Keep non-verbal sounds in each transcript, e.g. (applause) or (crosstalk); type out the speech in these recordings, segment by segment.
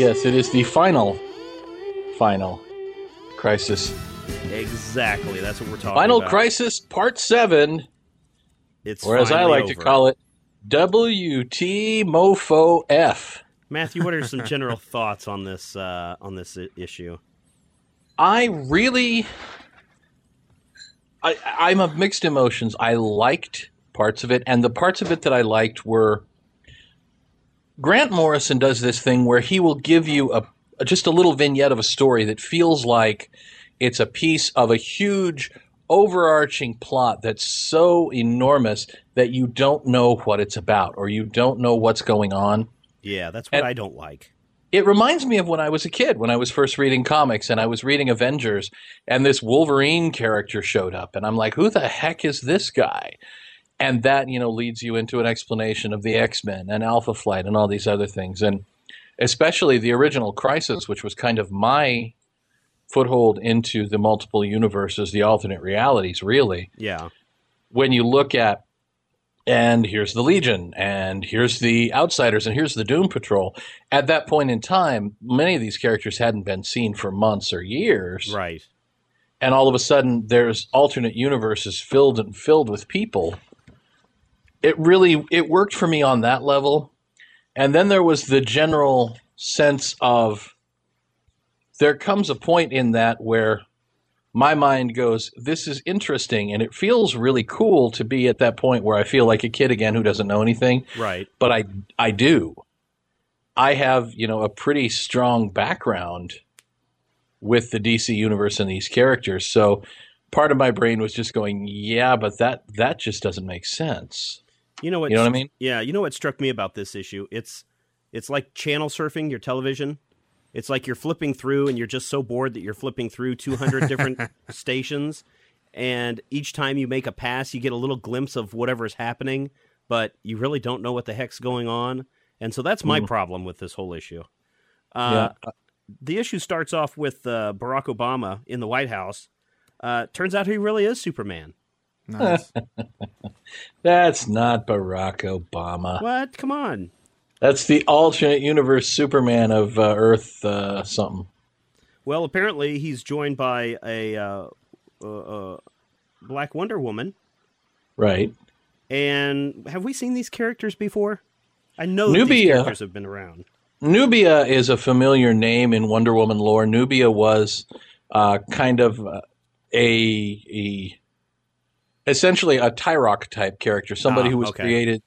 Yes, it is the final, final crisis. Exactly. That's what we're talking about. Final about. crisis part seven, It's or as I like to call it, WT Mofo F. Matthew, what are some (laughs) general thoughts on this uh, on this issue? I really, I, I'm of mixed emotions. I liked parts of it, and the parts of it that I liked were Grant Morrison does this thing where he will give you a just a little vignette of a story that feels like it's a piece of a huge overarching plot that's so enormous that you don't know what it's about or you don't know what's going on. Yeah, that's what And- I don't like. It reminds me of when I was a kid, when I was first reading comics and I was reading Avengers, and this Wolverine character showed up, and I'm like, who the heck is this guy? And that, you know, leads you into an explanation of the X Men and Alpha Flight and all these other things. And especially the original Crisis, which was kind of my foothold into the multiple universes, the alternate realities, really Yeah. when you look at and here's the Legion, and here's the Outsiders, and here's the Doom Patrol. At that point in time, many of these characters hadn't been seen for months or years, Right. and all of a sudden, there's alternate universes filled and filled with people. It really it worked for me on that level, and then there was the general sense of there comes a point in that where my mind goes, This is interesting. And it feels really cool to be at that point where I feel like a kid again who doesn't know anything. Right. But I, I do. I have, you know, a pretty strong background with the DC universe and these characters. So part of my brain was just going, Yeah, but that that just doesn't make sense. You know what? You know what I mean? Yeah. You know what struck me about this issue? It's it's like channel surfing your television. It's like you're flipping through and you're just so bored that you're flipping through 200 different (laughs) stations, and each time you make a pass, you get a little glimpse of whatever's happening, but you really don't know what the heck's going on. And so that's my Mhm. problem with this whole issue. Uh, The issue starts off with uh, Barack Obama in the White House. Uh, turns out he really is Superman. Nice. (laughs) That's not Barack Obama. What? Come on. That's the alternate universe Superman of uh, Earth uh, something. Well, apparently he's joined by a uh, uh, uh, Black Wonder Woman. Right. And have we seen these characters before? I know that these Nubia. characters have been around. Nubia is a familiar name in Wonder Woman lore. Nubia was uh, kind of uh, a, a essentially a Tyroc type character, somebody Ah, who was okay. created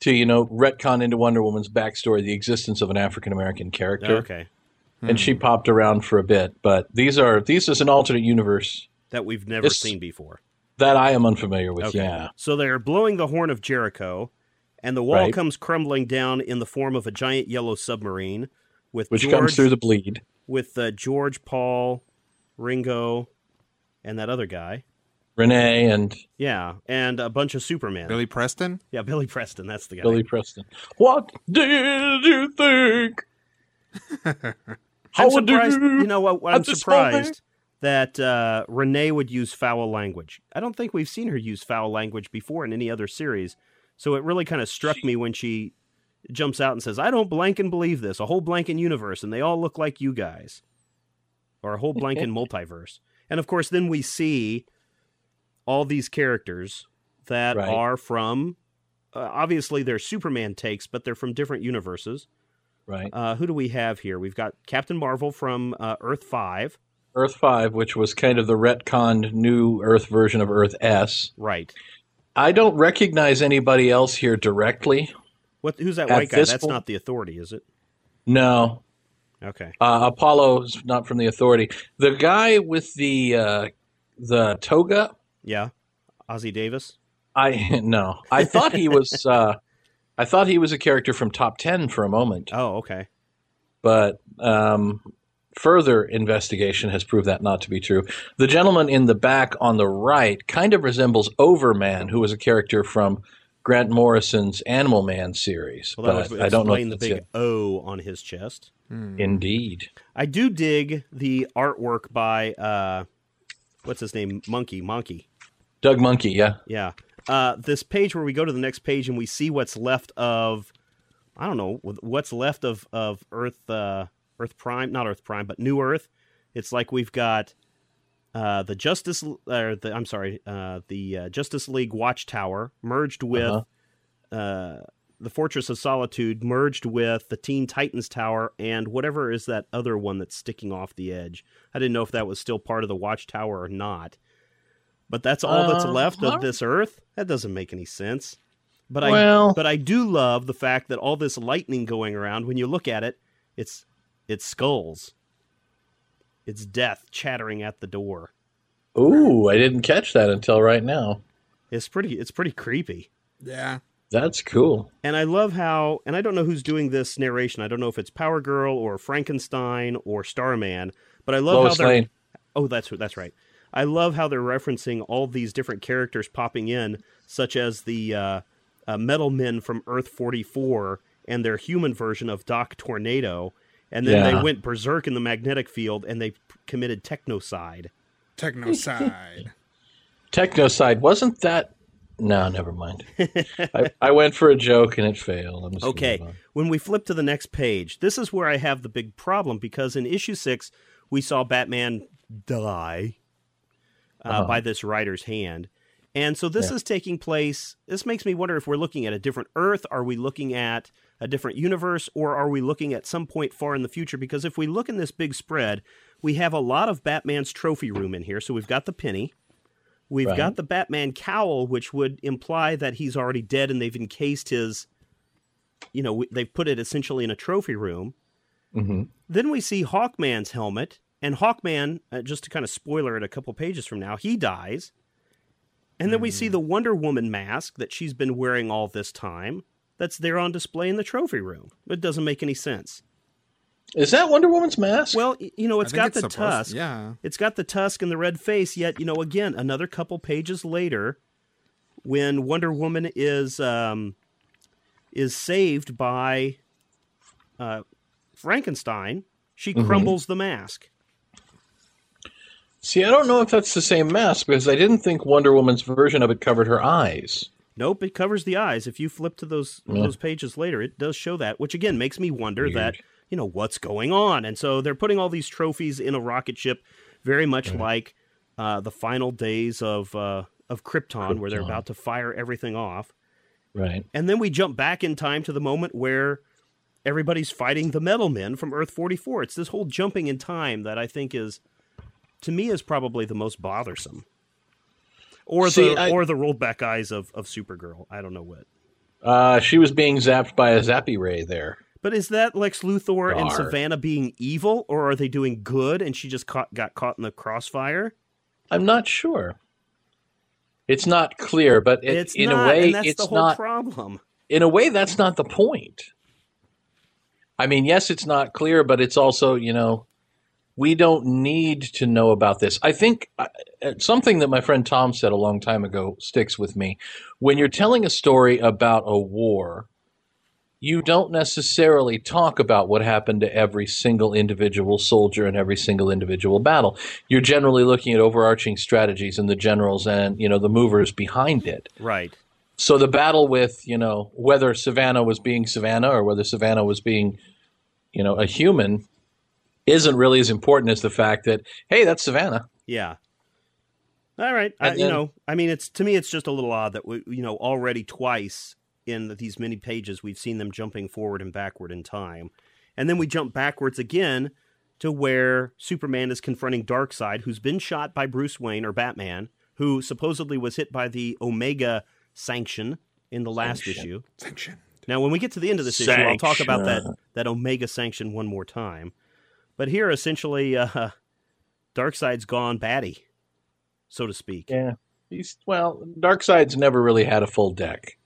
to you know retcon into Wonder Woman's backstory the existence of an African American character, Okay. and she popped around for a bit. But these are these is an alternate universe That we've never This- seen before. that I am unfamiliar with. Okay. Yeah, So they're blowing the horn of Jericho, and the wall Right. comes crumbling down in the form of a giant yellow submarine with which George, comes through the bleed. with uh, George, Paul, Ringo, and that other guy. Renee and Yeah, and a bunch of Superman. Billy Preston? Yeah, Billy Preston. That's the guy. Billy Preston. What did you think? I'm How surprised. do You know what? what I'm at this moment? surprised that uh, Renee would use foul language. I don't think we've seen her use foul language before in any other series. So it really kind of struck me when she jumps out and says, "I don't blank and believe this. A whole blanking universe, and they all look like you guys, or a whole blanking (laughs) multiverse." And of course, then we see all these characters that Right. are from. Uh, obviously, they're Superman takes, but they're from different universes. Right. Uh, who do we have here? We've got Captain Marvel from uh, Earth Five. Earth 5, which was kind of the retconned new Earth version of Earth S. Right. I don't recognize anybody else here directly. What? Who's that white guy? That's point- not the Authority, is it? No. Okay. Uh, Apollo's not from the Authority. The guy with the uh, the toga, Yeah. Ozzy Davis. I (laughs) no. I thought he was (laughs) uh, I thought he was a character from Top 10 for a moment. Oh, okay. but um, further investigation has proved that not to be true. The gentleman in the back on the right kind of resembles Overman, who was a character from Grant Morrison's Animal Man series. Well, that I don't know. the big O on his chest. it. Indeed. I do dig the artwork by uh, what's his name? Mahnke. Mahnke. Doug Mahnke, yeah. Yeah. Uh, this page where we go to the next page and we see what's left of, I don't know, what's left of of Earth, uh, Earth Prime, not Earth Prime, but New Earth. It's like we've got uh, the Justice, or the I'm sorry, uh, the uh, Justice League Watchtower merged with Uh-huh. The Fortress of Solitude, merged with the Teen Titans Tower, and whatever is that other one that's sticking off the edge. I didn't know if that was still part of the Watchtower or not. But that's all that's Uh, left huh? of this Earth. That doesn't make any sense. But I but I do love the fact that all this lightning going around. When you look at it, it's it's skulls. It's death chattering at the door. Ooh, I didn't catch that until right now. It's pretty. It's pretty creepy. Yeah. That's cool. And I love how, and I don't know who's doing this narration. I don't know if it's Power Girl or Frankenstein or Starman, but I love Lois how they're. Lane. Oh, that's that's right. I love how they're referencing all these different characters popping in, such as the uh, uh, Metal Men from Earth forty four and their human version of Doc Tornado, and then Yeah. they went berserk in the magnetic field and they p- committed technocide. Technocide. (laughs) Technocide, wasn't that? No, never mind. (laughs) I, I went for a joke and it failed. Okay, when we flip to the next page, this is where I have the big problem because in issue six, we saw Batman die uh, Uh-huh. by this writer's hand. And so this Yeah. is taking place. This makes me wonder if we're looking at a different Earth. Are we looking at a different universe? Or are we looking at some point far in the future? Because if we look in this big spread, we have a lot of Batman's trophy room in here. So we've got the penny. We've Right. got the Batman cowl, which would imply that he's already dead and they've encased his you know, they've put it essentially in a trophy room. Mhm. Then we see Hawkman's helmet, and Hawkman, uh, just to kind of spoiler it a couple pages from now, he dies. And then we see the Wonder Woman mask that she's been wearing all this time that's there on display in the trophy room. It doesn't make any sense. Is that Wonder Woman's mask? Well, you know, it's got it's the supposed- tusk. Yeah. It's got the tusk and the red face, yet, you know, again, another couple pages later, when Wonder Woman is um, is saved by uh, Frankenstein, she Mm-hmm. crumbles the mask. See, I don't know if that's the same mask because I didn't think Wonder Woman's version of it covered her eyes. Nope, it covers the eyes. If you flip to those those pages later, it does show that, which again makes me wonder Weird. that you know what's going on. And so they're putting all these trophies in a rocket ship, very much like uh, the final days of uh, of Krypton, where they're about to fire everything off. Right. And then we jump back in time to the moment where everybody's fighting the Metal Men from Earth 44. It's this whole jumping in time that I think is, to me, is probably the most bothersome. Or See, the I- or the rolled back eyes of, of Supergirl. I don't know what. Uh, she was being zapped by a zappy ray there. But is that Lex Luthor and Sivana being evil, or are they doing good and she just caught, got caught in the crossfire? I'm not sure. It's not clear, but it, it's in not, a way, it's not. problem. in a way, that's not the point. I mean, yes, it's not clear, but it's also, you know, we don't need to know about this. I think uh, uh, something that my friend Tom said a long time ago sticks with me. When you're telling a story about a war, you don't necessarily talk about what happened to every single individual soldier in every single individual battle. You're generally looking at overarching strategies and the generals and, you know, the movers behind it. Right. So the battle with, you know, whether Sivana was being Sivana or whether Sivana was being, you know, a human isn't really as important as the fact that, hey, that's Sivana. Yeah. All right. I, And you know, I mean, it's to me, it's just a little odd that we, you know, already twice in these many pages we've seen them jumping forward and backward in time, and then we jump backwards again to where Superman is confronting Darkseid, who's been shot by Bruce Wayne or Batman, who supposedly was hit by the Omega sanction in the last Sanction. issue. Sanction. Now, when we get to the end of this issue, I'll talk about that that Omega sanction one more time. But here, essentially, uh, Darkseid's gone batty, so to speak. Yeah, he's well. Darkseid's never really had a full deck.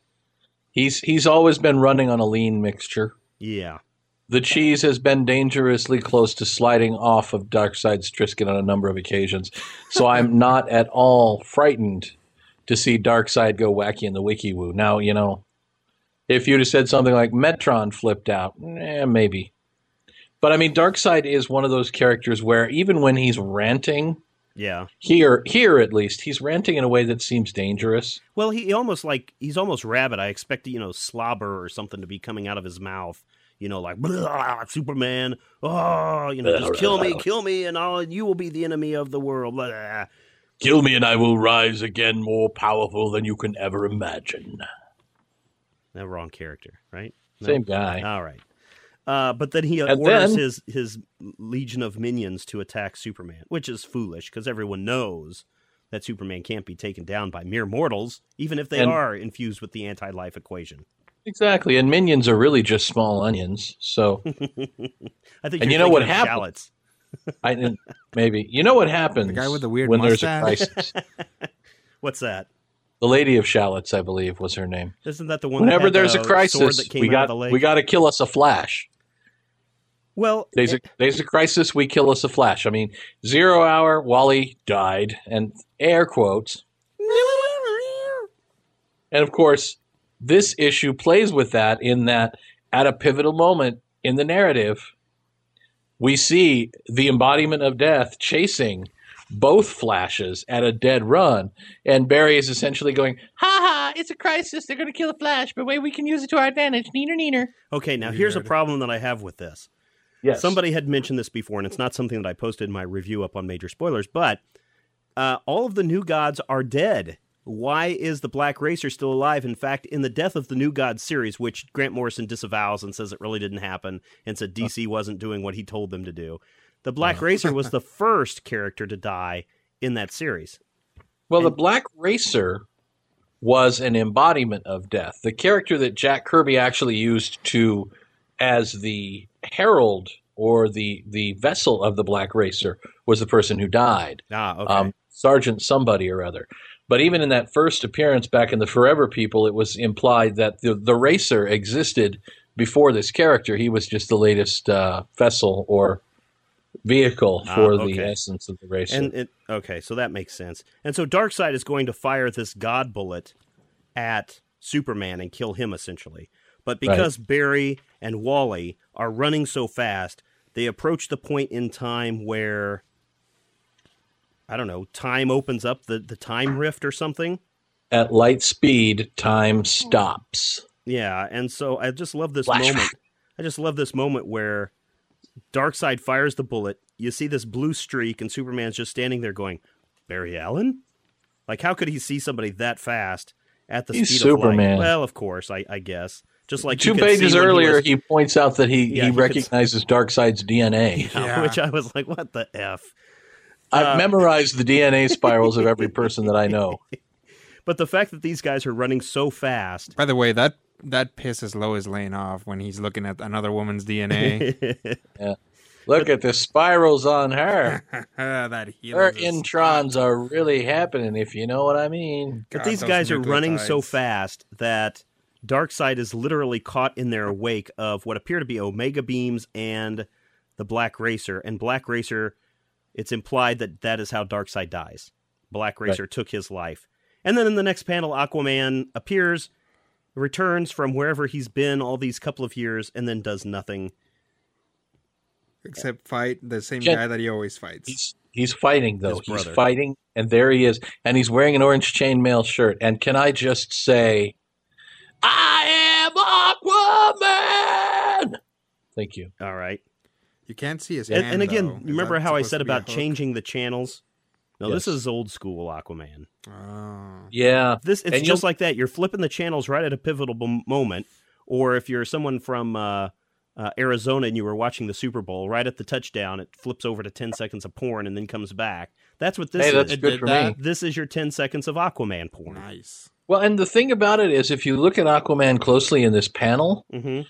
He's he's always been running on a lean mixture. Yeah. The cheese has been dangerously close to sliding off of Darkseid's Triscuit on a number of occasions, so I'm (laughs) not at all frightened to see Darkseid go wacky in the wiki woo. Now you know, if you'd have said something like Metron flipped out, eh, maybe. But I mean, Darkseid is one of those characters where even when he's ranting, Yeah. here here at least, he's ranting in a way that seems dangerous. Well, he almost like he's almost rabid. I expect you know slobber or something to be coming out of his mouth. You know, like Superman. Oh, you know, just kill me, (laughs) kill me, and I'll, you will be the enemy of the world. Blah. Kill me and I will rise again more powerful than you can ever imagine. That wrong character, right? No? Same guy. All right. Uh, but then he And orders then- his his legion of minions to attack Superman, which is foolish because everyone knows that Superman can't be taken down by mere mortals, even if they And- are infused with the anti-life equation. Exactly. And minions are really just small onions. So (laughs) I think. And you're know what thinking of happened? Shallots. I maybe you know what happens The guy with the weird when there's a mustache? crisis. (laughs) What's that? the Lady of Shallots, I believe, was her name. Isn't that the one? that Whenever had there's the a crisis, that came we out got of the lake? we got to kill us a flash. Well, There's a there's a crisis, we kill us a flash. I mean, zero hour, Wally died, and air quotes. And of course, this issue plays with that in that at a pivotal moment in the narrative, we see the embodiment of death chasing both flashes at a dead run. And Barry is essentially going, ha ha, it's a crisis. They're going to kill a flash, but wait, we can use it to our advantage. Neener, neener. okay. Now here's a problem that I have with this. Yes. Somebody had mentioned this before, and it's not something that I posted in my review up on Major Spoilers, but uh, all of the new gods are dead. Why is the Black Racer still alive? In fact, in the Death of the New Gods series, which Grant Morrison disavows and says it really didn't happen, and said DC wasn't doing what he told them to do, the Black Racer was (laughs) the first character to die in that series. Well, the Black Racer was an embodiment of death. The character that Jack Kirby actually used to as the herald or the the vessel of the Black Racer was the person who died. Ah, okay. Um, Sergeant somebody or other. But even in that first appearance back in the Forever People, it was implied that the, the racer existed before this character. He was just the latest uh, vessel or vehicle Ah, for okay. the essence of the racer. And it okay, so that makes sense. And so Darkseid is going to fire this God bullet at Superman and kill him essentially. But because Barry and Wally are running so fast, they approach the point in time where I don't know, time opens up the, the time rift or something. At light speed, time stops. Yeah, and so I just love this Flashback. moment. I just love this moment where Darkseid fires the bullet. You see this blue streak, and Superman's just standing there going, "Barry Allen." Like, how could he see somebody that fast at the He's speed of light? Superman. Well, of course, I, I guess. Just like Two you could see pages when he earlier, was- he, points out that he, Yeah, he he recognizes Darkseid's DNA. (laughs) Yeah. (laughs) which I was like, "What the f?" I've Uh, memorized the DNA (laughs) spirals of every person that I know. But the fact that these guys are running so fast, By the way, that that pisses Lois Lane off when he's looking at another woman's DNA. Look at the spirals on her. that Her introns are really happening, if you know what I mean. but these guys are running so fast that Darkseid is literally caught in their wake of what appear to be Omega beams and the Black Racer. And Black Racer, it's implied that that is how Darkseid dies. Black Racer took his life. And then in the next panel, Aquaman appears, returns from wherever he's been all these couple of years, and then does nothing. Except fight the same Jen- guy that he always fights. He's he's fighting though. He's fighting, and there he is, and he's wearing an orange chainmail shirt. And can I just say, I am Aquaman. Thank you. All right. you can't see his And, hand. and again, though. Remember how I said to be a about changing the channels? No, this is old school Aquaman. Oh. Yeah. This it's And just like that. You're flipping the channels right at a pivotal m- moment, or if you're someone from uh, uh, Arizona and you were watching the Super Bowl, right at the touchdown, it flips over to ten seconds of porn and then comes back. That's what this Hey, is. that's It good did for that. me. This is your ten seconds of Aquaman porn. Nice. Well, and the thing about it is, if you look at Aquaman closely in this panel, hmm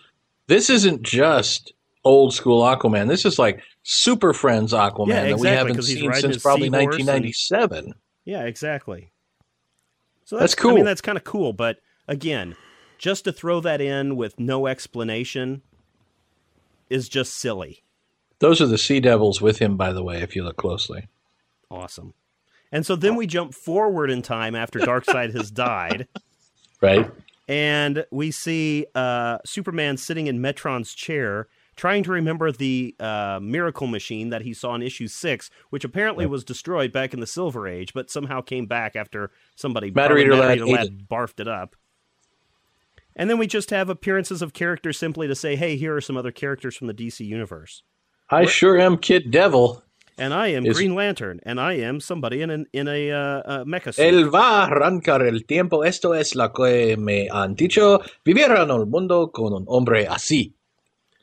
this isn't just old school Aquaman. This is like Super Friends Aquaman Yeah, that we haven't seen since probably seahorse and- 1997. Yeah, exactly. So That's that's, I mean, that's kind of cool, but again, just to throw that in with no explanation is just silly. Those are the Sea Devils with him, by the way, if you look closely. Awesome. And so then we jump forward in time after Darkseid has died, (laughs) Right? and we see uh, Superman sitting in Metron's chair, trying to remember the uh, miracle machine that he saw in issue six, which apparently was destroyed back in the Silver Age, but somehow came back after somebody Matter Eater Matter Lad Lad barfed it up. And then we just have appearances of characters simply to say, "Hey, here are some other characters from the DC universe." I sure am Kid Devil. And I am Is- Green Lantern, and I am somebody in an, in a uh, uh, mecha suit. El va a arrancar el tiempo. Esto es lo que me han dicho. Vivir en el mundo con un hombre así.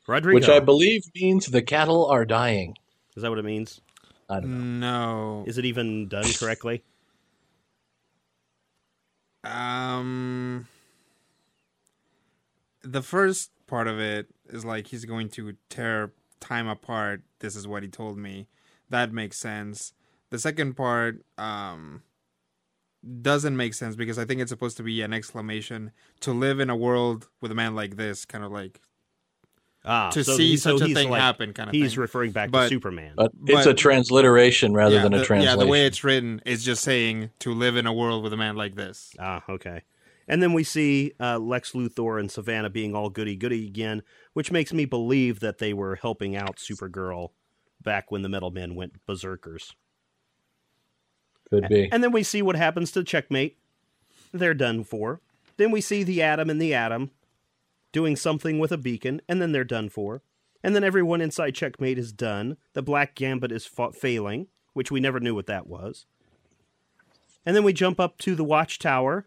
Rodrigo. Which I believe means the cattle are dying. Is that what it means? I don't know. No. Is it even done correctly? Um, the first part of it is like he's going to tear time apart. This is what he told me. That makes sense. The second part um doesn't make sense because I think it's supposed to be an exclamation to live in a world with a man like this, kind of like Ah, To so see he- so such a thing like- happen kind of He's thing. referring back to Superman. But it's But- a transliteration rather yeah, than a the, translation. yeah, the way it's written is just saying to live in a world with a man like this. ah, okay. And then we see uh, Lex Luthor and Sivana being all goody goody again, which makes me believe that they were helping out Supergirl back when the Metal Men went berserkers. Could be. And then we see what happens to Checkmate. They're done for. Then we see the Atom and the Atom doing something with a beacon, and then they're done for. And then everyone inside Checkmate is done. The Black Gambit is fa- failing, which we never knew what that was. And then we jump up to the Watchtower,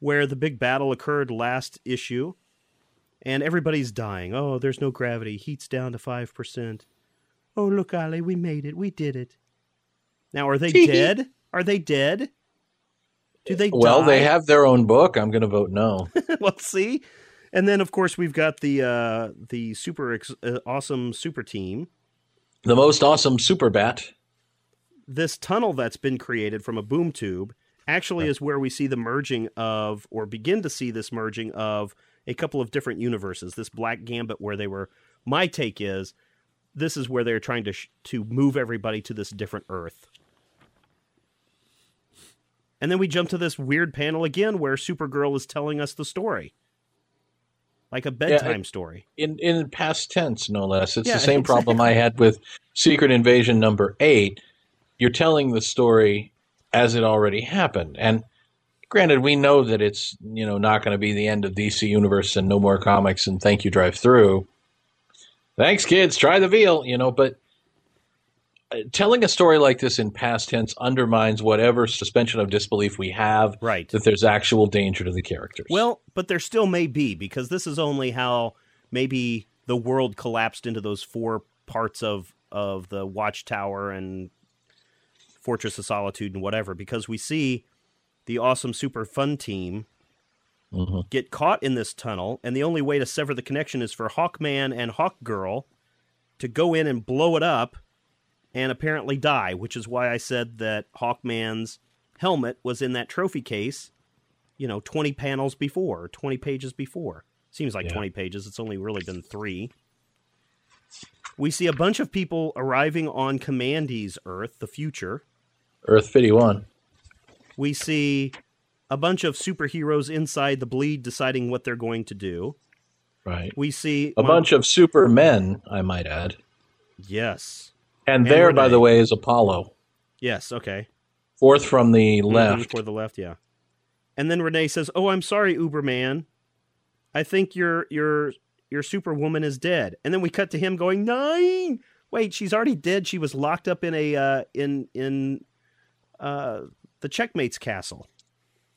where the big battle occurred last issue, and everybody's dying. Oh, there's no gravity. Heat's down to 5%. Oh, look, Ali, we made it. We did it. Now, are they dead? Are they dead? Do they well, die? they have their own book. I'm going to vote no. (laughs) well, see, and then of course we've got the uh, the super ex- uh, awesome super team. the most awesome super bat. This tunnel that's been created from a boom tube actually is where we see the merging of, or begin to see this merging of a couple of different universes. This Black Gambit, where they were. My take is, this is where they're trying to sh- to move everybody to this different Earth. And then we jump to this weird panel again where Supergirl is telling us the story. Like a bedtime story. in in past tense, no less. It's Yeah, the same problem I had with Secret Invasion number eight. You're telling the story as it already happened, and granted, we know that it's you know not going to be the end of DC Universe and no more comics and thank you drive through. Thanks, kids. Try the veal, you know, but. uh, Telling a story like this in past tense undermines whatever suspension of disbelief we have Right. that there's actual danger to the characters. Well, but there still may be because this is only how maybe the world collapsed into those four parts of of the Watchtower and Fortress of Solitude and whatever. Because we see the awesome Super Fun team Mhm. get caught in this tunnel, and the only way to sever the connection is for Hawkman and Hawkgirl to go in and blow it up and apparently die, which is why I said that Hawkman's helmet was in that trophy case you know, 20 panels before, 20 pages before. Seems like Yeah. 20 pages. It's only really been three. We see a bunch of people arriving on Kamandi's Earth, the future. Earth 51. We see a bunch of superheroes inside the bleed deciding what they're going to do. Right. We see A bunch of supermen, I might add. Yes. And, And there, by the way, is Apollo. Yes, okay. Fourth from the Mhm, left. For the left, yeah. And then Renee says, "Oh, I'm sorry, Uberman. I think your your your superwoman is dead." And then we cut to him going, "Nine! Wait, she's already dead. She was locked up in a uh, in in uh, the checkmate's castle.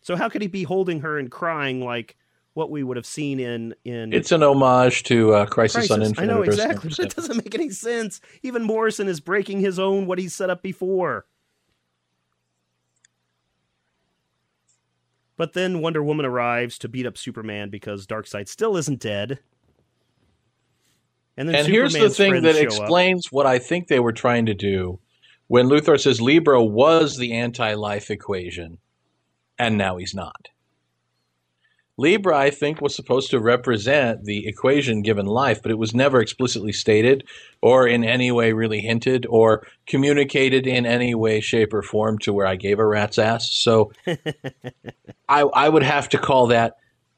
So how could he be holding her and crying like what we would have seen in in It's an homage to uh, Crisis, on Crisis? Infinite I know exactly, but (laughs) it doesn't make any sense. Even Morrison is breaking his own what he set up before. But then Wonder Woman arrives to beat up Superman because Darkseid still isn't dead. And And here's the thing that show up. explains what I think they were trying to do when Luthor says Libra was the anti life equation, and now he's not. Libra, I think, was supposed to represent the equation given life, but it was never explicitly stated or in any way really hinted or communicated in any way, shape, or form to where I gave a rat's ass. So (laughs) I, I would have to call that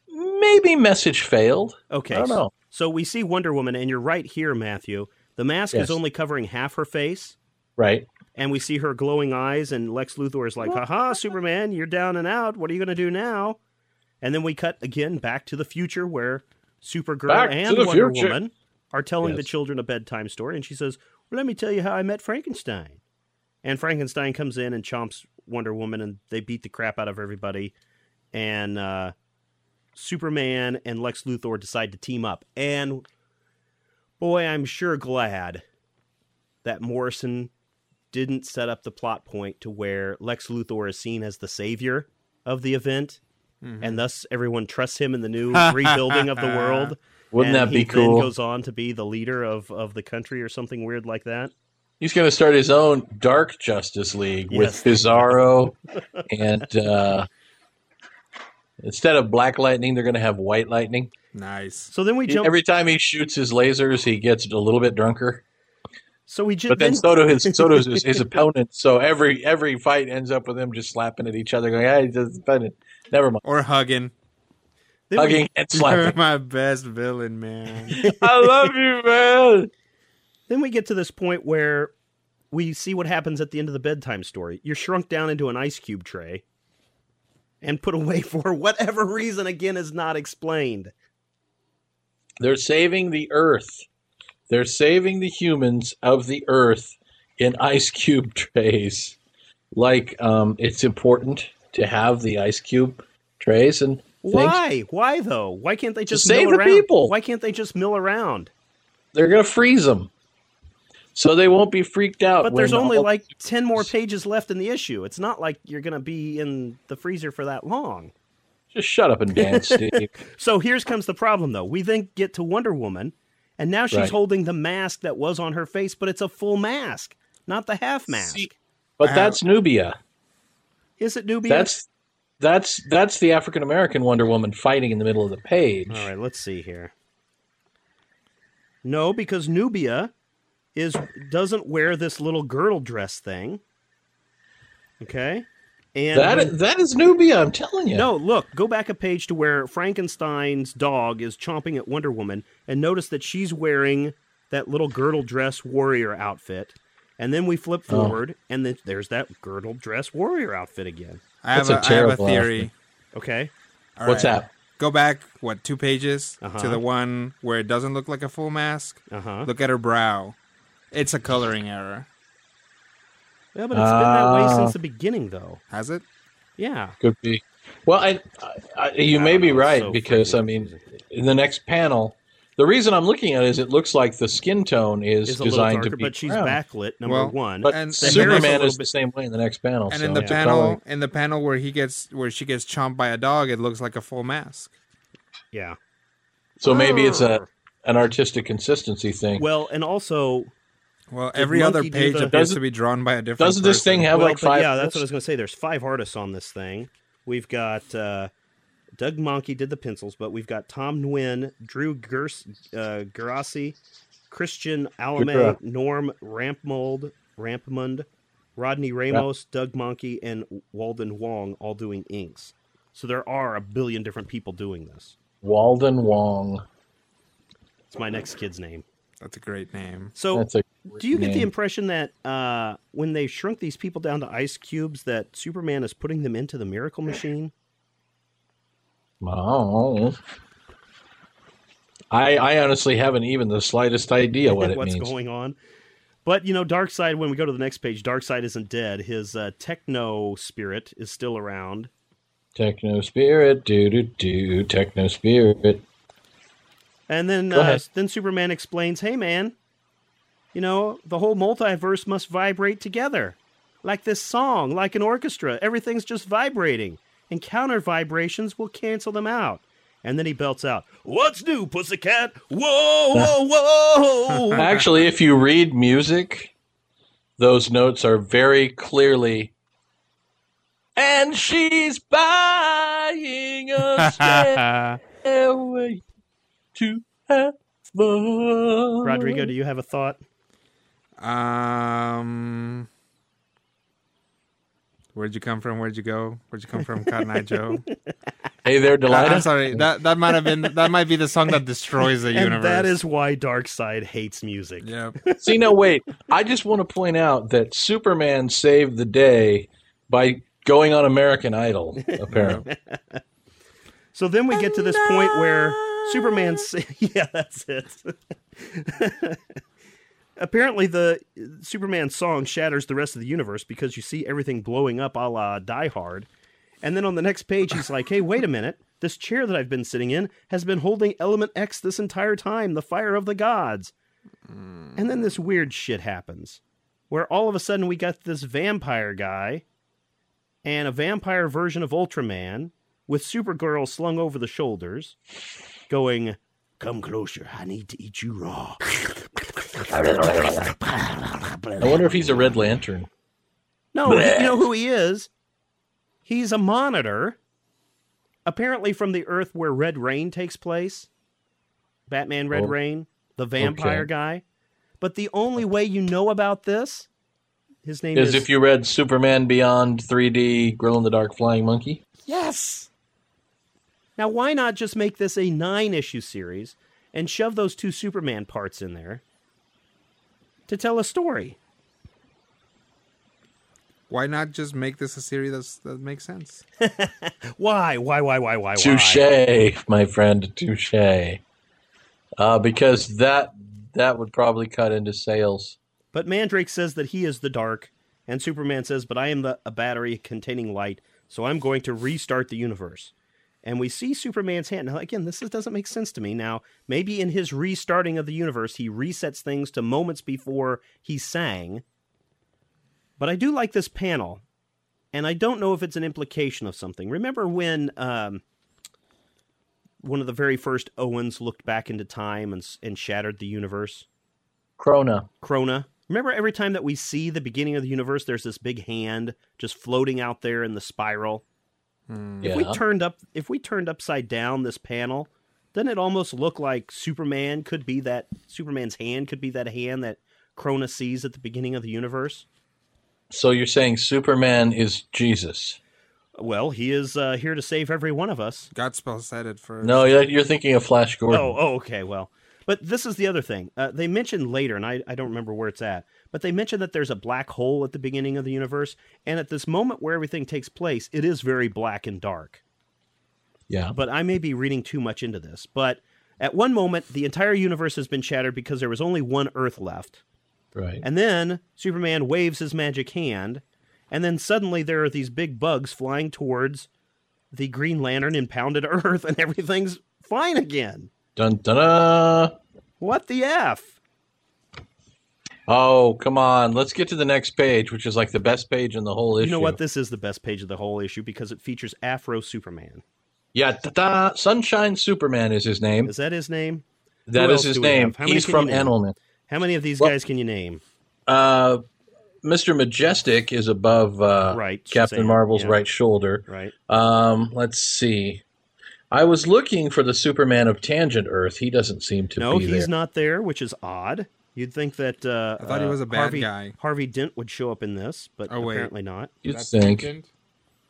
maybe message failed. Okay. I don't know. So we see Wonder Woman, and you're right here, Matthew. The mask Yes. is only covering half her face, Right? And we see her glowing eyes, and Lex Luthor is like, haha, (laughs) Superman, you're down and out. What are you going to do now? And then we cut again back to the future where Supergirl Back and Wonder future. Woman are telling the children a bedtime story, and she says, well, let me tell you how I met Frankenstein. And Frankenstein comes in and chomps Wonder Woman, and they beat the crap out of everybody. And uh, Superman and Lex Luthor decide to team up. And boy, I'm sure glad that Morrison didn't set up the plot point to where Lex Luthor is seen as the savior of the event, and thus everyone trusts him in the new (laughs) rebuilding of the world. Wouldn't and that be he cool? Then goes on to be the leader of, of the country or something weird like that. He's going to start his own Dark Justice League Yes. with Bizarro, (laughs) and uh, instead of Black Lightning, they're going to have White Lightning. Nice. So then we jump. Every time he shoots his lasers, he gets a little bit drunker. So we just But then so do his so does his, his opponent. So every every fight ends up with them just slapping at each other, going, "Hey, just defended. never mind." Or hugging. then we- Hugging and (laughs) You're my best villain, man. (laughs) I love you, man. Then we get to this point where we see what happens at the end of the bedtime story. You're shrunk down into an ice cube tray and put away (laughs) for whatever reason, again, is not explained. They're saving the Earth. They're saving the humans of the Earth in ice cube (laughs) trays. Like um, it's important to have the ice cube trays and things. Why? Why though? Why can't they just save mill the around? people. Why can't they just mill around? They're going to freeze them, so they won't be freaked out. But there's only like 10 more pages left in the issue. It's not like you're going to be in the freezer for that long. just shut up and dance, (laughs) Steve. So here's comes the problem though. We then get to Wonder Woman and now she's Right. holding the mask that was on her face, but it's a full mask, not the half mask. See, But I that's Nubia. Is it Nubia? That's that's that's the African American Wonder Woman fighting in the middle of the page. All right, let's see here. No, because Nubia is doesn't wear this little girdle dress thing. Okay? And That when- that is Nubia. I'm telling you. No, look, go back a page to where Frankenstein's dog is chomping at Wonder Woman and notice that she's wearing that little girdle dress warrior outfit. And then we flip Oh. forward and then there's that girdle dress warrior outfit again. I have, That's a, a I have a terrible theory. Okay? All What's right. that? Go back, what, two pages Uh-huh. to the one where it doesn't look like a full mask? Uh-huh. Look at her brow. It's a coloring error. Yeah, but it's been that way Ah. since the beginning though. Has it? Yeah. Could be. Well, I, I, I you I may be know, right so because I mean, in the next panel, the reason I'm looking at it is it looks like the skin tone is, Is a designed darker, to be but she's brown. backlit, number Well, one. But And- The hair is Superman is the same way in the next panel. And so in the it's a panel, in the panel where he gets, where she gets chomped by a dog, it looks like a full mask. yeah. so maybe it's a an artistic consistency thing. Well, and also Well, Did every other Monkey do page the- appears to be drawn by a different. Doesn't this thing have well, like but five? yeah, that's what I was going to say. There's five artists on this thing. We've got uh, Doug Mahnke did the pencils, but we've got Tom Nguyen, Drew Gers, uh, Geraci, Christian Alamy, Norm Rampmold, Rampmund, Rodney Ramos, Doug Mahnke, and Walden Wong all doing inks. So there are a billion different people doing this. Walden Wong. It's my next kid's name. That's a great name. So That's a Do you get the impression that uh, when they shrunk these people down to ice cubes, that Superman is putting them into the Miracle Machine? Oh. I I honestly haven't even the slightest idea (laughs) what it What's means. going on? But you know, Darkseid. When we go to the next page, Darkseid isn't dead. His uh, techno spirit is still around. Techno spirit, do do do, techno spirit. And then, uh, then Superman explains, "Hey, man, you know the whole multiverse must vibrate together, like this song, like an orchestra. Everything's just vibrating, and counter vibrations will cancel them out." And then he belts out, "What's new, pussycat? Whoa, whoa, (laughs) whoa!" Actually, if you read music, those notes are very clearly. And she's buying a (laughs) stairway to heaven. Rodrigo, do you have a thought? Um, where'd you come from? Where'd you go? Where'd you come from, Cotton Eye Joe? (laughs) Hey there, I- Delilah. I'm sorry. That that might have been that might be the song that destroys the (laughs) And universe. that is why Darkseid hates music. Yep. (laughs) See, no, wait. I just want to point out that Superman saved the day by going on American Idol, apparently. So then we get to this point where Superman. sa- Yeah, that's it. Apparently, the Superman song shatters the rest of the universe because you see everything blowing up a la Die Hard. And then on the next page, he's like, hey, wait a minute. This chair that I've been sitting in has been holding Element X this entire time, the fire of the gods. And then this weird shit happens where all of a sudden we got this vampire guy and a vampire version of Ultraman with Supergirl slung over the shoulders, going, Come closer, I need to eat you raw. (laughs) I wonder if he's a Red Lantern. No, you know who he is? He's a monitor, apparently from the Earth where Red Rain takes place. Batman Red Oh, Rain, the vampire okay. guy. But the only way you know about this, his name As is. if you read Superman Beyond 3D Grill in the Dark Flying Monkey. Yes. Now, why not just make this a nine issue series and shove those two Superman parts in there to tell a story? Why not just make this a series that's, that makes sense? (laughs) Why? Why? Why? Why? Why? Touche, my friend, touche. Uh, because that that would probably cut into sales. But Mandrakk says that he is the dark, and Superman says, "But I am the a battery containing light, so I'm going to restart the universe." And we see Superman's hand. Now, again, this is, doesn't make sense to me. Now, maybe in his restarting of the universe, he resets things to moments before he sang. But I do like this panel, and I don't know if it's an implication of something. Remember when um, one of the very first Oans looked back into time and, and shattered the universe? Krona. Krona. Remember every time that we see the beginning of the universe, there's this big hand just floating out there in the spiral. If we turned up, if we turned upside down this panel, doesn't it almost look like Superman could be that Superman's hand could be that hand that Krona sees at the beginning of the universe? So you're saying Superman is Jesus? Well, he is uh, here to save every one of us. Godspell said it first. No, you're you're thinking of Flash Gordon. Oh, oh, okay. Well, but this is the other thing. Uh, they mentioned later, and I, I don't remember where it's at, but they mentioned that there's a black hole at the beginning of the universe. And at this moment where everything takes place, it is very black and dark. yeah. But I may be reading too much into this. But at one moment, the entire universe has been shattered because there was only one Earth left. Right. And then Superman waves his magic hand, and then suddenly there are these big bugs flying towards the Green Lantern impounded (laughs) Earth, and everything's fine again. Dun dun dun. What the F? Oh, come on. Let's get to the next page, which is like the best page in the whole issue. You know what? This is the best page of the whole issue because it features Afro Superman. Yeah, ta-da. Sunshine Superman is his name. Is that his name? That Who is his name. He's from you? Animalman. How many of these Well- guys can you name? Uh, Mr. Majestic is above uh, Right, Captain Marvel's yeah. right shoulder. Right. Um, let's see. I was looking for the Superman of Tangent Earth. He doesn't seem to No, be he's not there, which is odd. You'd think that uh, I thought he uh, was a bad Harvey, guy. Harvey Dent would show up in this, but Oh, apparently not. You'd That's think. Tangent?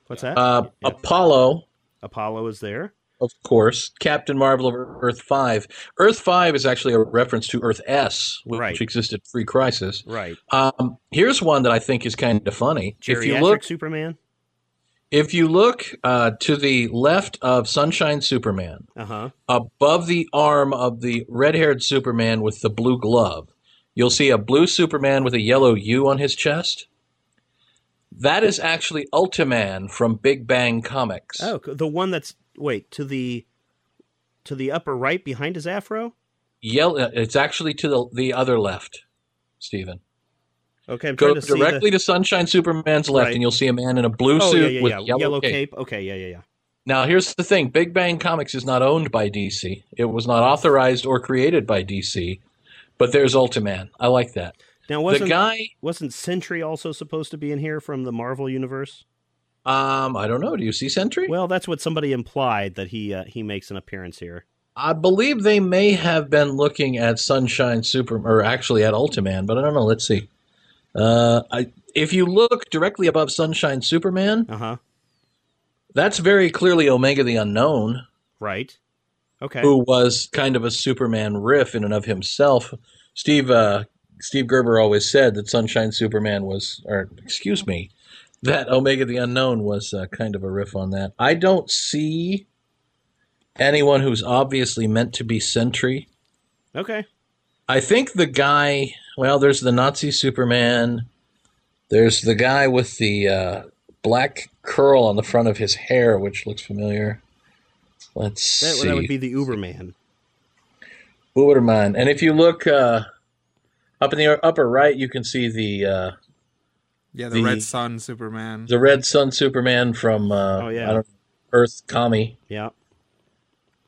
What's that? Uh, Yeah. Apollo, Apollo is there. of course. Captain Marvel of Earth 5. Earth 5 is actually a reference to Earth S, which Right. existed pre crisis. Right. Um, here's one that I think is kind of funny. If you look, Superman. If you look uh, to the left of Sunshine Superman, Uh huh. above the arm of the red-haired Superman with the blue glove, you'll see a blue Superman with a yellow U on his chest. That is actually Ultiman from Big Bang Comics. Oh, the one that's wait to the to the upper right behind his afro. Yellow. It's actually to the the other left, Stephen. Okay, I'm Go trying to see directly the... to Sunshine Superman's left, Right. and you'll see a man in a blue Oh suit yeah, yeah, with yeah. yellow, cape. cape. Okay, yeah, yeah, yeah. Now, here's the thing: Big Bang Comics is not owned by DC. It was not authorized or created by DC. But there's Ultiman. I like that. Now wasn't the guy, wasn't Sentry also supposed to be in here from the Marvel universe? um, I don't know. Do you see Sentry? Well, that's what somebody implied that he uh, he makes an appearance here. I believe they may have been looking at Sunshine Super, or actually at Ultiman, but I don't know. Let's see. Uh, I, if you look directly above Sunshine Superman, Uh huh. that's very clearly Omega the Unknown, Right. Okay. who was kind of a Superman riff in and of himself. Steve uh, Steve Gerber always said that Sunshine Superman was, or excuse me, that Omega the Unknown was uh, kind of a riff on that. I don't see anyone who's obviously meant to be Sentry. Okay. I think the guy. Well, there's the Nazi Superman. There's the guy with the uh, black curl on the front of his hair, which looks familiar. Let's That, see. that would be the Uberman. Uberman. And if you look uh, up in the upper right, you can see the uh, Yeah, the, The- Red Son Superman. the Red Son Superman from uh, Oh, yeah. I don't, Earth Commie. Yeah.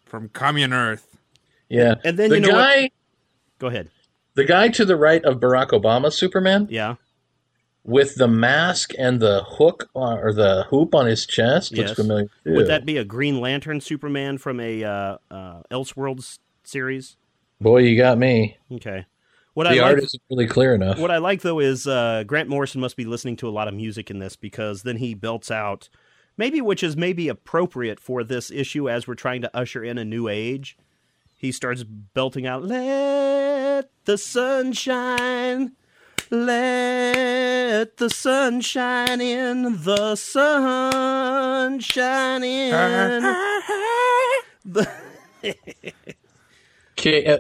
from Commune Earth. Yeah, And then the you know what- guy, Go ahead. The guy to the right of Barack Obama Superman, Yeah. with the mask and the hook or the hoop on his chest, looks Yes. familiar. Too. Would that be a Green Lantern Superman from a uh, uh, Elseworlds series? Boy, you got me. Okay. What the I art like, isn't really clear enough. what I like though is uh, Grant Morrison must be listening to a lot of music in this because then he belts out maybe which is maybe appropriate for this issue as we're trying to usher in a new age. He starts belting out "Let the sun shine, let the sun shine in, the sun shine in." (laughs) (laughs) Okay, uh,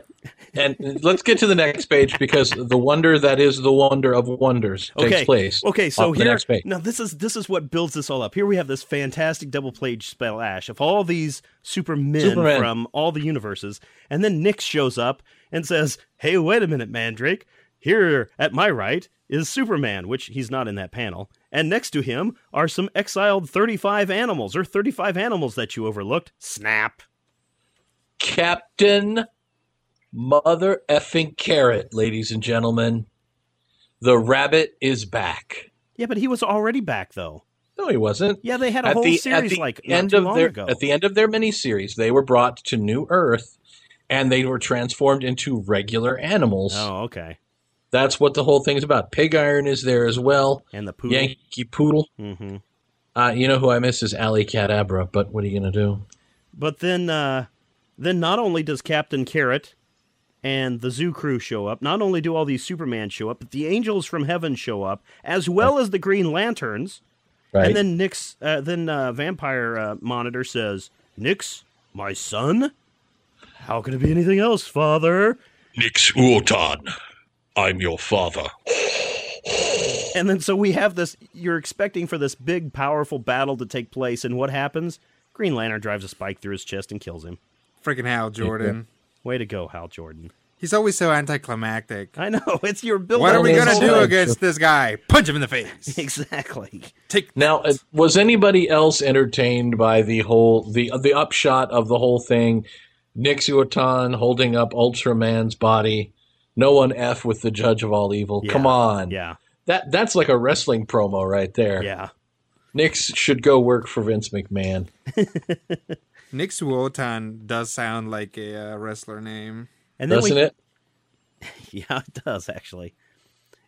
and let's get to the next page because the wonder that is the wonder of wonders takes okay. place. Okay, so on the here next page. now this is this is what builds this all up. Here we have this fantastic double page splash of all these supermen Superman. from all the universes, and then Nix shows up and says, "Hey, wait a minute, Mandrakk. Here at my right is Superman, which he's not in that panel, and next to him are some exiled 35 animals or 35 animals that you overlooked. Snap. Captain Mother effing Carrot, ladies and gentlemen. The rabbit is back. Yeah, but he was already back though. No, he wasn't. Yeah, they had a at whole the, series at the like end of their ago. at the end of their miniseries, they were brought to New Earth, and they were transformed into regular animals. oh, okay. That's what the whole thing's about. Pig Iron is there as well. And the poodle. Yankee Poodle. hmm Uh, you know who I miss is Alley-Kat-Abra, but what are you gonna do? But then, uh, then not only does Captain Carrot and the Zoo Crew show up, not only do all these Superman show up, but the Angels from Heaven show up, as well as the Green Lanterns. Right? And then Nix, uh, then uh, Vampire uh, Monitor says, "Nix my son. How can it be anything else, Father?" Nix Uotan, I'm your father. (sighs) And then so we have this. You're expecting for this big, powerful battle to take place, and what happens? Green Lantern drives a spike through his chest and kills him. Freaking hell, Jordan. Way to go, Hal Jordan. He's always so anticlimactic. I know (laughs) it's your build. What are we gonna do against this guy? Punch him in the face. (laughs) Exactly. Take Now, uh, was anybody else entertained by the whole the the upshot of the whole thing? Nix Uotan holding up Ultraman's body. No one f with the judge of all evil. Yeah. Come on, Yeah. that that's like a wrestling promo right there. Yeah. Nix should go work for Vince McMahon. (laughs) Nix Uotan does sound like a uh, wrestler name. And then Doesn't we, it? (laughs) Yeah, it does actually.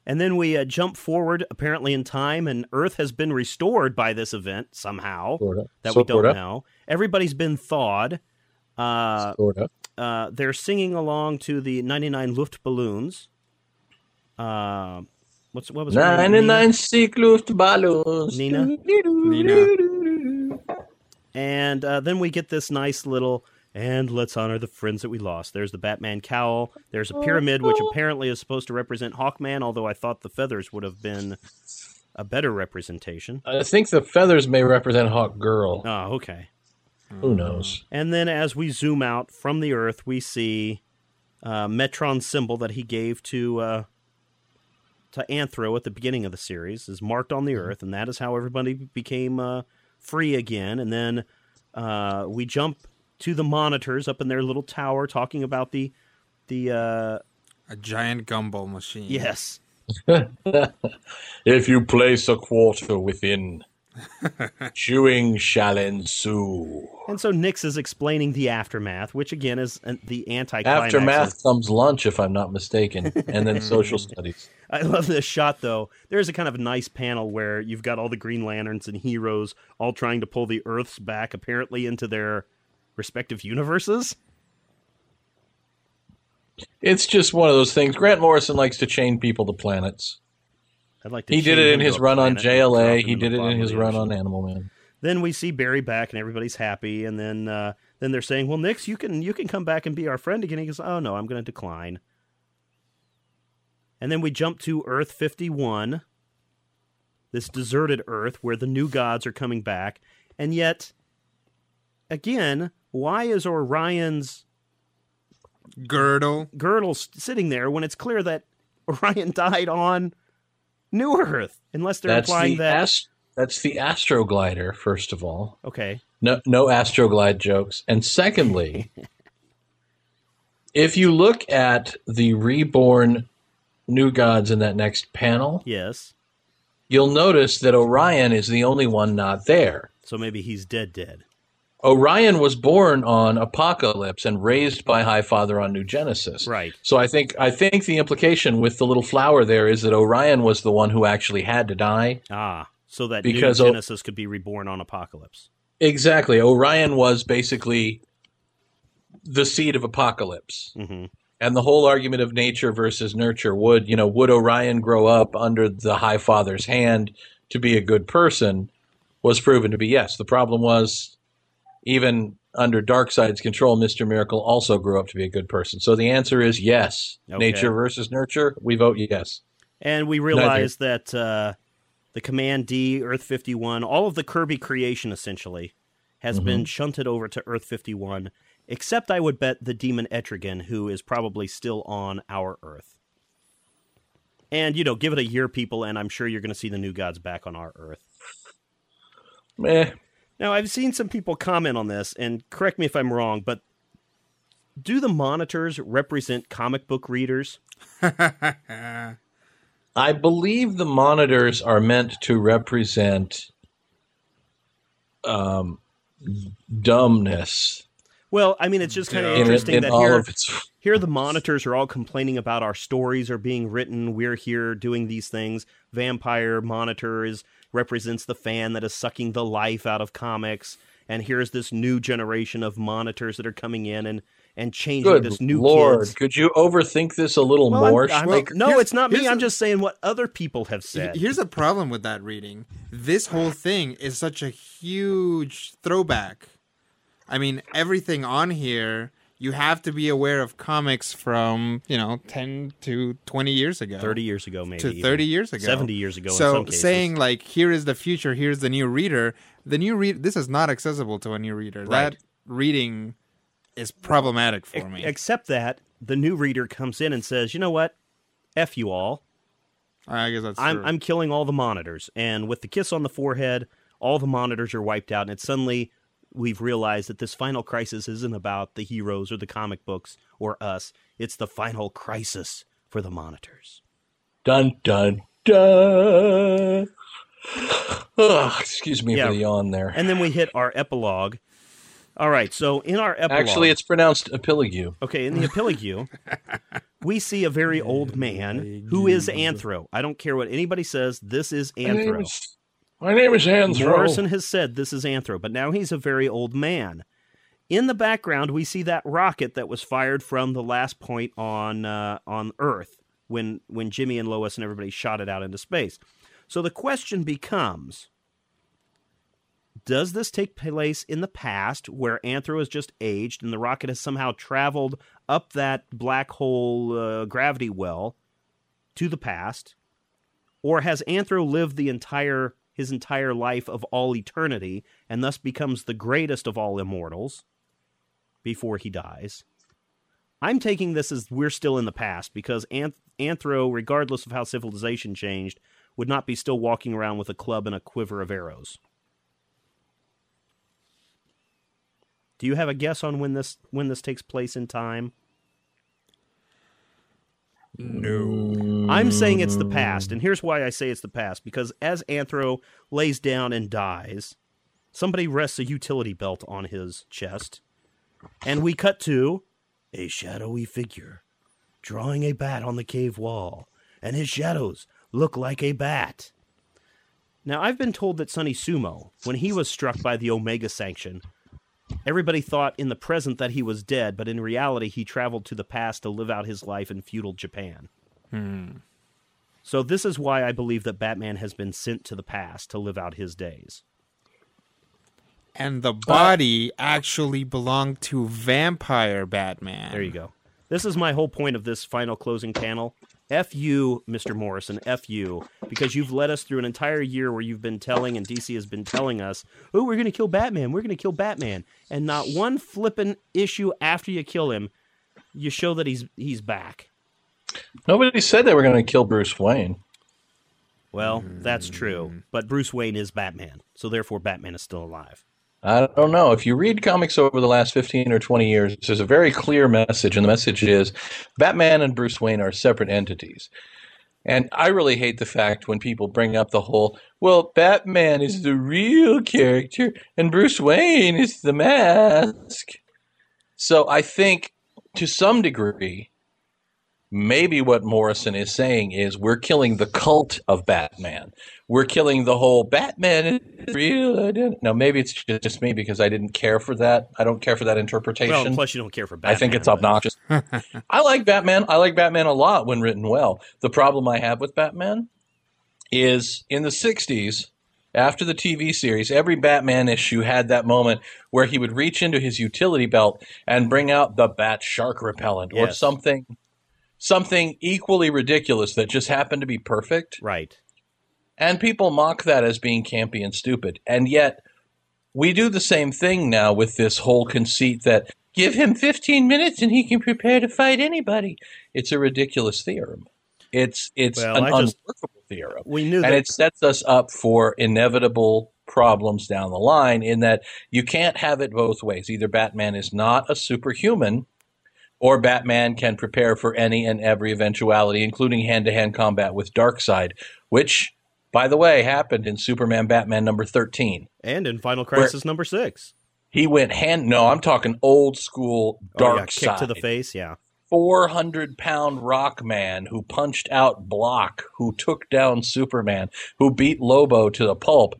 And then we uh, jump forward, apparently in time, and Earth has been restored by this event somehow Sorta. that we don't Sorta. know. Everybody's been thawed. Uh, uh, they're singing along to the 99 Luftballons. Uh, what's what was her name? Ninety nine Seek Luftballons. Nena? Nena. And uh, then we get this nice little And let's honor the friends that we lost. There's the Batman cowl. There's a pyramid, which apparently is supposed to represent Hawkman, although I thought the feathers would have been a better representation. I think the feathers may represent Hawk Girl. Oh, okay. Who knows? And then as we zoom out from the Earth, we see uh, Metron's symbol that he gave to uh, to Anthro at the beginning of the series is marked on the Earth, and that is how everybody became uh, free again. And then uh, we jump to the monitors up in their little tower, talking about the the uh, A giant gumball machine. yes, (laughs) If you place a quarter within, (laughs) chewing shall ensue. and so Nix is explaining the aftermath, which again is the anti-climax Aftermath comes lunch, if I'm not mistaken, and then social (laughs) studies. I love this shot though. There's a kind of nice panel where you've got all the Green Lanterns and heroes all trying to pull the Earths back, apparently into their respective universes. It's just one of those things. Grant Morrison likes to chain people to planets. I'd like to. He did it in his run on planet and drop JLA. He did it in his run on Animal Man. Then we see Barry back and everybody's happy, and then uh, then they're saying, "Well, Nix, you can you can come back and be our friend again." He goes, "Oh no, I'm going to decline." And then we jump to Earth 51, this deserted Earth where the new gods are coming back, and yet, again, why is Orion's Girdle. girdle sitting there when it's clear that (laughs) Orion died on New Earth? Unless they're That's implying the that. ast- that's the Astroglider. First of all, okay. no no Astroglide jokes. And secondly, (laughs) if you look at the reborn new gods in that next panel, Yes. you'll notice that Orion is the only one not there. So maybe he's dead, dead. Orion was born on Apokolips and raised by High Father on New Genesis. Right. So I think I think the implication with the little flower there is that Orion was the one who actually had to die. Ah, so that Because new o- Genesis could be reborn on Apokolips. Exactly. Orion was basically the seed of Apokolips. hmm And the whole argument of nature versus nurture would, you know, would Orion grow up under the High Father's hand to be a good person was proven to be yes. The problem was even under Darkseid's control, Mr. Miracle also grew up to be a good person. So the answer is yes. Okay. Nature versus nurture, we vote yes. And we realize that uh, the Kamandi, Earth 51, all of the Kirby creation essentially has Mm-hmm. been shunted over to Earth 51, except I would bet the demon Etrigan, who is probably still on our Earth. And, you know, give it a year, people, and I'm sure you're going to see the new gods back on our Earth. Meh. Now, I've seen some people comment on this, and correct me if I'm wrong, but do the monitors represent comic book readers? (laughs) I believe the monitors are meant to represent um, dumbness Well, I mean, it's just kind of Yeah. in, interesting in that all here, of its. (laughs) here the monitors are all complaining about our stories are being written. We're here doing these things. Vampire monitor is represents the fan that is sucking the life out of comics. And here's this new generation of monitors that are coming in and and changing Good this new lord! kids. Could you overthink this a little Well, I'm- more? I'm- Well, no, it's not me. here's I'm just saying what other people have said. Here's the problem with that reading. This whole thing is such a huge throwback. I mean, everything on here, you have to be aware of comics from, you know, 10 to 20 years ago. Thirty years ago, maybe to even. 30 years ago. 70 years ago. in So some cases. saying like here is the future, here's the new reader. The new read this is not accessible to a new reader. Right. That reading is problematic for Ex- me. Except that the new reader comes in and says, "You know what? F you all. I guess that's I'm true. I'm killing all the monitors." And with the kiss on the forehead, all the monitors are wiped out, and it's suddenly we've realized that this final crisis isn't about the heroes or the comic books or us. It's the final crisis for the monitors. Dun dun dun. Ugh, excuse me Yeah. for the yawn there. And then we hit our epilogue. All right, so in our epilogue, Actually, it's pronounced epilogue. Okay, in the (laughs) epilogue, we see a very old man who is Anthro. I don't care what anybody says, this is Anthro. My name is Anthro. Morrison has said this is Anthro, but now he's a very old man. In the background, we see that rocket that was fired from the last point on uh, on Earth when when Jimmy and Lois and everybody shot it out into space. So the question becomes: does this take place in the past where Anthro has just aged and the rocket has somehow traveled up that black hole uh, gravity well to the past? Or has Anthro lived the entire his entire life of all eternity and thus becomes the greatest of all immortals before he dies? I'm taking this as we're still in the past because Anth- Anthro, regardless of how civilization changed, would not be still walking around with a club and a quiver of arrows. Do you have a guess on when this when this takes place in time? No. I'm saying it's the past, and here's why I say it's the past because as Anthro lays down and dies, somebody rests a utility belt on his chest, and we cut to a shadowy figure drawing a bat on the cave wall, and his shadows look like a bat. Now, I've been told that Sonny Sumo, when he was struck by the Omega Sanction, everybody thought in the present that he was dead, but in reality, he traveled to the past to live out his life in feudal Japan. Hmm. So, this is why I believe that Batman has been sent to the past to live out his days. And the body actually belonged to Vampire Batman. There you go. This is my whole point of this final closing panel. F you, Mr. Morrison, F you, because you've led us through an entire year where you've been telling and DC has been telling us, oh, we're going to kill Batman, we're going to kill Batman. And not one flippin' issue after you kill him, you show that he's he's back. Nobody said they were going to kill Bruce Wayne. Well, that's true. But Bruce Wayne is Batman, so therefore Batman is still alive. I don't know. If you read comics over the last 15 or 20 years, there's a very clear message, and the message is Batman and Bruce Wayne are separate entities. And I really hate the fact when people bring up the whole, well, Batman is the real character and Bruce Wayne is the mask. So I think to some degree, maybe what Morrison is saying is we're killing the cult of Batman. We're killing the whole Batman is real. Now, maybe it's just me because I didn't care for that. I don't care for that interpretation. Well, plus you don't care for Batman. I think it's obnoxious. I like Batman. I like Batman a lot when written well. The problem I have with Batman is in the 60s, after the TV series, every Batman issue had that moment where he would reach into his utility belt and bring out the Bat Shark repellent or something something equally ridiculous that just happened to be perfect. Right. And people mock that as being campy and stupid. And yet, we do the same thing now with this whole conceit that give him 15 minutes and he can prepare to fight anybody. It's a ridiculous theorem. It's it's Well, an I just- unworkable theorem. We knew And that it sets us up for inevitable problems down the line in that you can't have it both ways. Either Batman is not a superhuman or Batman can prepare for any and every eventuality, including hand to hand combat with Darkseid, which, by the way, happened in Superman Batman number 13. and in Final Crisis number 6. He went hand, no, I'm talking old school Oh, yeah, Darkseid. kick to the face, yeah. 400 pound rock man who punched out Block, who took down Superman, who beat Lobo to the pulp.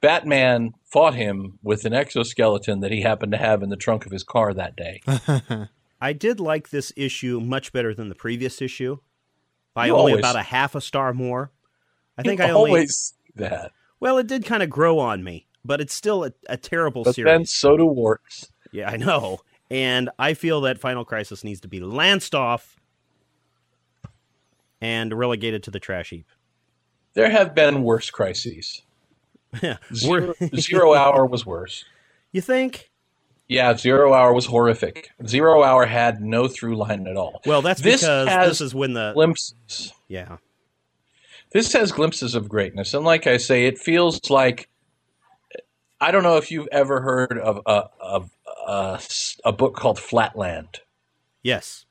Batman fought him with an exoskeleton that he happened to have in the trunk of his car that day. (laughs) I did like this issue much better than the previous issue by You only always- about a half a star more. I think I only always see that. well, it did kind of grow on me, but it's still a, a terrible But series. then so do warts. Yeah, I know, and I feel that Final Crisis needs to be lanced off and relegated to the trash heap. There have been worse crises. (laughs) Yeah, Zero, Zero Hour was worse. you think? Yeah, Zero Hour was horrific. Zero Hour had no through line at all. Well, that's This because this is when the Glimpses. yeah. this has glimpses of greatness and like i say it feels like i don't know if you've ever heard of a, of a, a book called flatland Yes.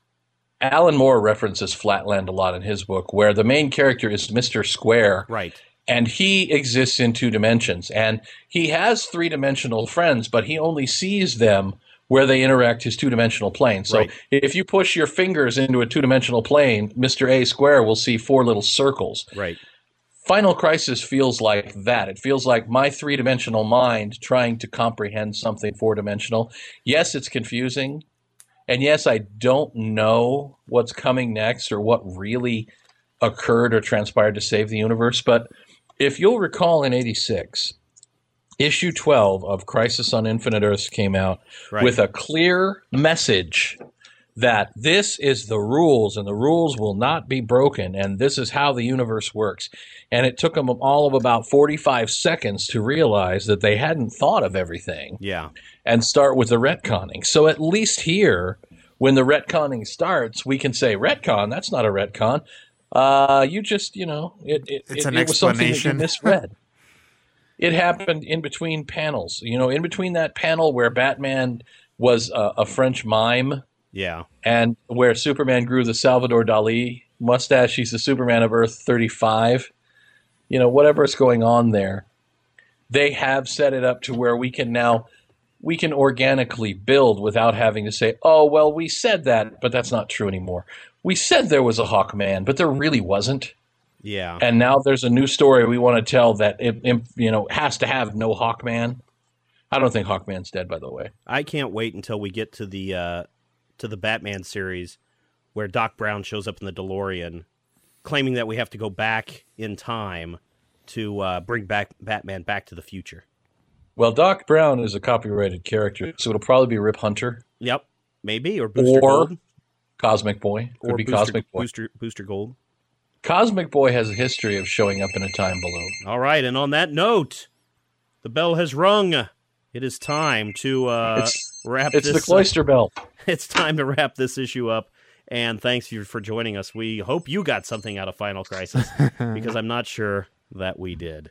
alan moore references flatland a lot in his book where the main character is mr square Right. And he exists in two dimensions and he has three-dimensional friends but he only sees them where they interact his two-dimensional plane so Right. if you push your fingers into a two-dimensional plane mr a square will see four little circles Right. Final Crisis feels like that. It feels like my three dimensional mind trying to comprehend something four dimensional. Yes, it's confusing. And yes, I don't know what's coming next or what really occurred or transpired to save the universe. But if you'll recall in 86, issue 12 of Crisis on Infinite Earths came out Right. with a clear message that this is the rules and the rules will not be broken and this is how the universe works. And it took them all of about 45 seconds to realize that they hadn't thought of everything Yeah. and start with the retconning. So at least here, when the retconning starts, we can say retcon. That's not a retcon. Uh, you just, you know, it it, It's it, an it was something that you misread. (laughs) it happened in between panels. You know, in between that panel where Batman was a, a French mime Yeah. and where Superman grew the Salvador Dali mustache. He's the Superman of Earth 35. You know, whatever is going on there, they have set it up to where we can now we can organically build without having to say, "Oh, well, we said that, but that's not true anymore." We said there was a Hawkman, but there really wasn't. Yeah. And now there's a new story we want to tell that it, it, you know has to have no Hawkman. I don't think Hawkman's dead, by the way. I can't wait until we get to the uh, to the Batman series where Doc Brown shows up in the DeLorean, claiming that we have to go back in time to uh, bring back Batman back to the future. Well, Doc Brown is a copyrighted character, so it'll probably be Rip Hunter, Yep, maybe or Booster Or Gold Cosmic Boy. Could or be Booster, Cosmic Boy. Booster Booster Gold. Cosmic Boy has a history of showing up in a time balloon. All right, and on that note, the bell has rung. It is time to uh, It's- wrap It's this. the cloister bell. (laughs) it's time to wrap this issue up. And thanks you for joining us. We hope you got something out of Final Crisis (laughs) because I'm not sure that we did.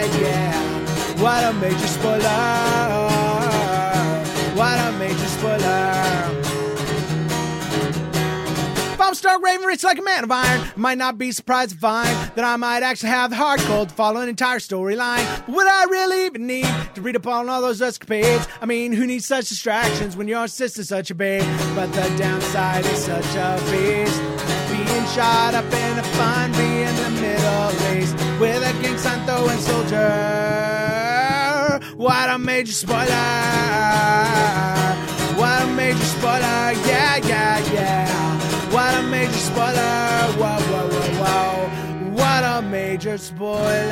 What a major spoiler! What a major spoiler! If I'm Stark Raven, rich like a man of iron, I might not be surprised to find that I might actually have the hard code to follow an entire storyline. But would I really even need to read up on all those escapades? I mean, who needs such distractions when your sister's such a babe? But the downside is such a beast. Being shot up in a fun, in the Middle East with a gang throwing soldier. What a major spoiler! What a major spoiler! Yeah, yeah, yeah! What a major spoiler! Whoa, whoa, whoa, whoa! What a major spoiler!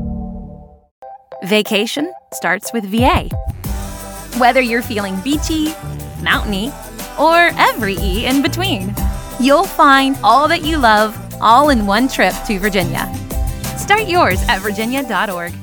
Vacation starts with VA. Whether you're feeling beachy, mountainy, or every E in between, you'll find all that you love all in one trip to Virginia. Start yours at virginia.org.